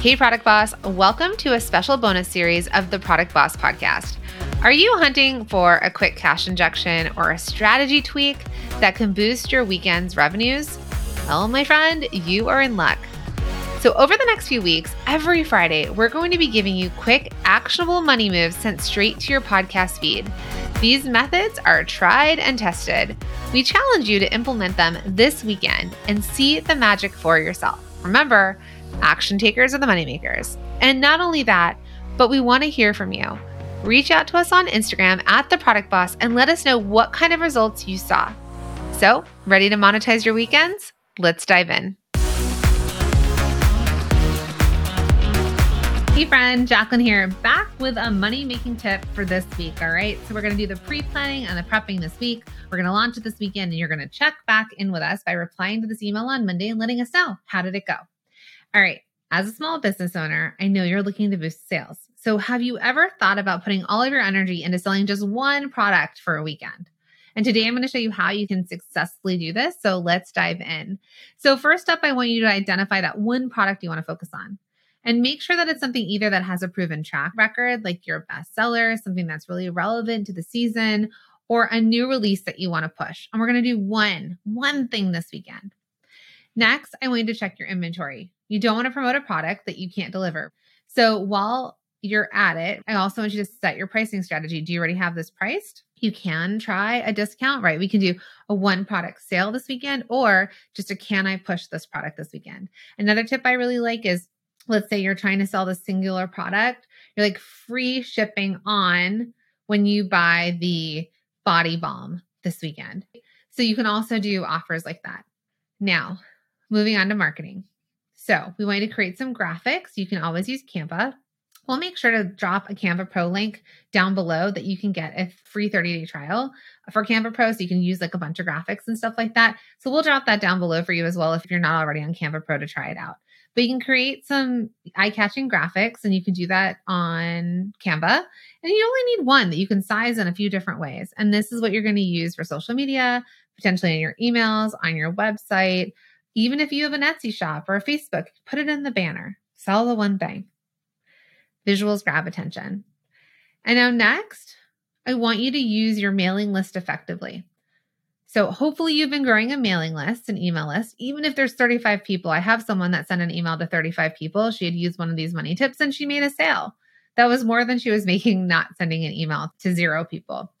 Hey, Product Boss, welcome to a special bonus series of the Product Boss podcast. Are you hunting for a quick cash injection or a strategy tweak that can boost your weekend's revenues? Well, my friend, you are in luck. So, over the next few weeks, every Friday, we're going to be giving you quick, actionable money moves sent straight to your podcast feed. These methods are tried and tested. We challenge you to implement them this weekend and see the magic for yourself. Remember, Action takers are the moneymakers. And not only that, but we want to hear from you. Reach out to us on Instagram at the product boss and let us know what kind of results you saw. So, ready to monetize your weekends? Let's dive in. Hey, friend, Jacqueline here, back with a money making tip for this week. All right. So, we're going to do the pre planning and the prepping this week. We're going to launch it this weekend, and you're going to check back in with us by replying to this email on Monday and letting us know how did it go. All right. As a small business owner, I know you're looking to boost sales. So, have you ever thought about putting all of your energy into selling just one product for a weekend? And today I'm going to show you how you can successfully do this. So, let's dive in. So, first up, I want you to identify that one product you want to focus on and make sure that it's something either that has a proven track record, like your bestseller, something that's really relevant to the season, or a new release that you want to push. And we're going to do one, one thing this weekend. Next, I want you to check your inventory. You don't want to promote a product that you can't deliver. So while you're at it, I also want you to set your pricing strategy. Do you already have this priced? You can try a discount, right? We can do a one product sale this weekend or just a can I push this product this weekend. Another tip I really like is let's say you're trying to sell the singular product, you're like free shipping on when you buy the body balm this weekend. So you can also do offers like that. Now, moving on to marketing. So we want to create some graphics. You can always use Canva. We'll make sure to drop a Canva Pro link down below that you can get a free 30 day trial for Canva Pro. So you can use like a bunch of graphics and stuff like that. So we'll drop that down below for you as well if you're not already on Canva Pro to try it out. But you can create some eye catching graphics and you can do that on Canva. And you only need one that you can size in a few different ways. And this is what you're going to use for social media, potentially in your emails, on your website, even if you have an Etsy shop or a Facebook, put it in the banner. Sell the one thing. Visuals grab attention. And now, next, I want you to use your mailing list effectively. So, hopefully, you've been growing a mailing list, an email list. Even if there's 35 people, I have someone that sent an email to 35 people. She had used one of these money tips and she made a sale. That was more than she was making not sending an email to zero people.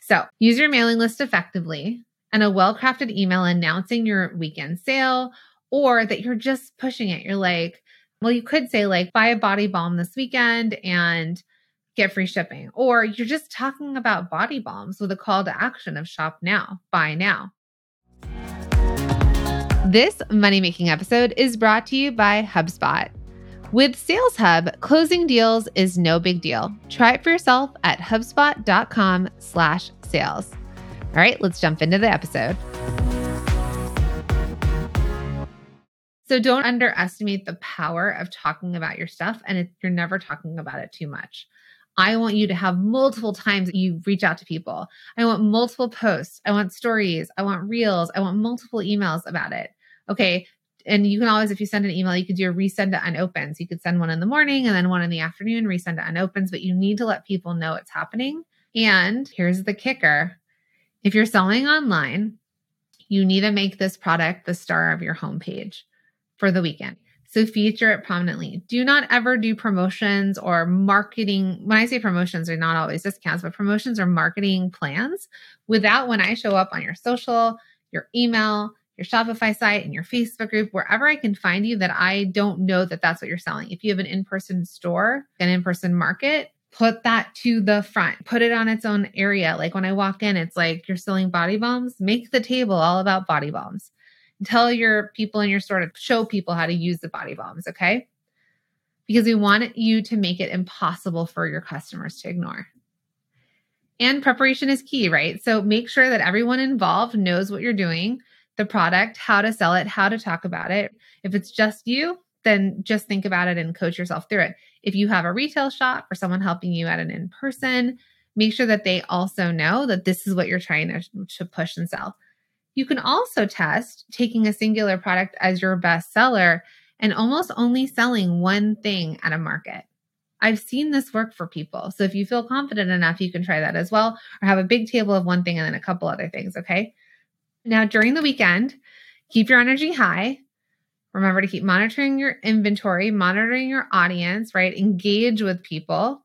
So, use your mailing list effectively and a well crafted email announcing your weekend sale or that you're just pushing it. You're like, well, you could say, like, buy a body balm this weekend and get free shipping. Or you're just talking about body balms with a call to action of shop now, buy now. This money making episode is brought to you by HubSpot. With Sales Hub, closing deals is no big deal. Try it for yourself at hubspot.com/sales. All right, let's jump into the episode. So don't underestimate the power of talking about your stuff and if you're never talking about it too much. I want you to have multiple times you reach out to people. I want multiple posts. I want stories. I want reels. I want multiple emails about it. Okay. And you can always, if you send an email, you could do a resend to unopens. You could send one in the morning and then one in the afternoon, resend to unopens, but you need to let people know it's happening. And here's the kicker if you're selling online, you need to make this product the star of your homepage for the weekend. So feature it prominently. Do not ever do promotions or marketing. When I say promotions, they're not always discounts, but promotions or marketing plans without when I show up on your social, your email, your Shopify site, and your Facebook group, wherever I can find you that I don't know that that's what you're selling. If you have an in person store, an in person market, put that to the front, put it on its own area. Like when I walk in, it's like you're selling body balms, make the table all about body balms. Tell your people in your store to show people how to use the body balms, okay? Because we want you to make it impossible for your customers to ignore. And preparation is key, right? So make sure that everyone involved knows what you're doing, the product, how to sell it, how to talk about it. If it's just you, then just think about it and coach yourself through it. If you have a retail shop or someone helping you at an in person, make sure that they also know that this is what you're trying to, to push and sell. You can also test taking a singular product as your best seller and almost only selling one thing at a market. I've seen this work for people. So if you feel confident enough, you can try that as well, or have a big table of one thing and then a couple other things. Okay. Now, during the weekend, keep your energy high. Remember to keep monitoring your inventory, monitoring your audience, right? Engage with people.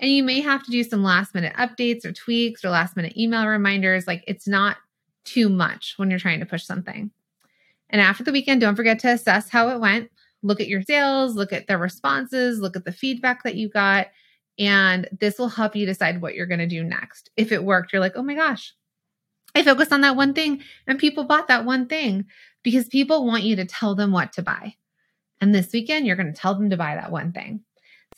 And you may have to do some last minute updates or tweaks or last minute email reminders. Like it's not too much when you're trying to push something. And after the weekend, don't forget to assess how it went. Look at your sales, look at the responses, look at the feedback that you got. And this will help you decide what you're going to do next. If it worked, you're like, oh my gosh, I focused on that one thing and people bought that one thing because people want you to tell them what to buy. And this weekend, you're going to tell them to buy that one thing.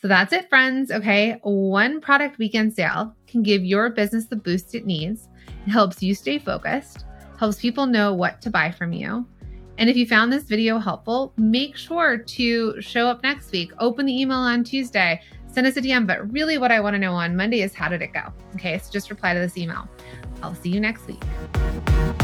So that's it, friends. Okay. One product weekend sale can give your business the boost it needs. It helps you stay focused, helps people know what to buy from you. And if you found this video helpful, make sure to show up next week. Open the email on Tuesday, send us a DM. But really, what I want to know on Monday is how did it go? Okay. So just reply to this email. I'll see you next week.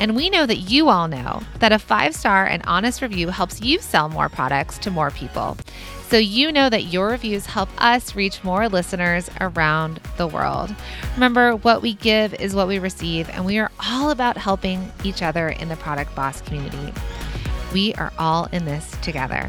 And we know that you all know that a five star and honest review helps you sell more products to more people. So you know that your reviews help us reach more listeners around the world. Remember, what we give is what we receive, and we are all about helping each other in the Product Boss community. We are all in this together.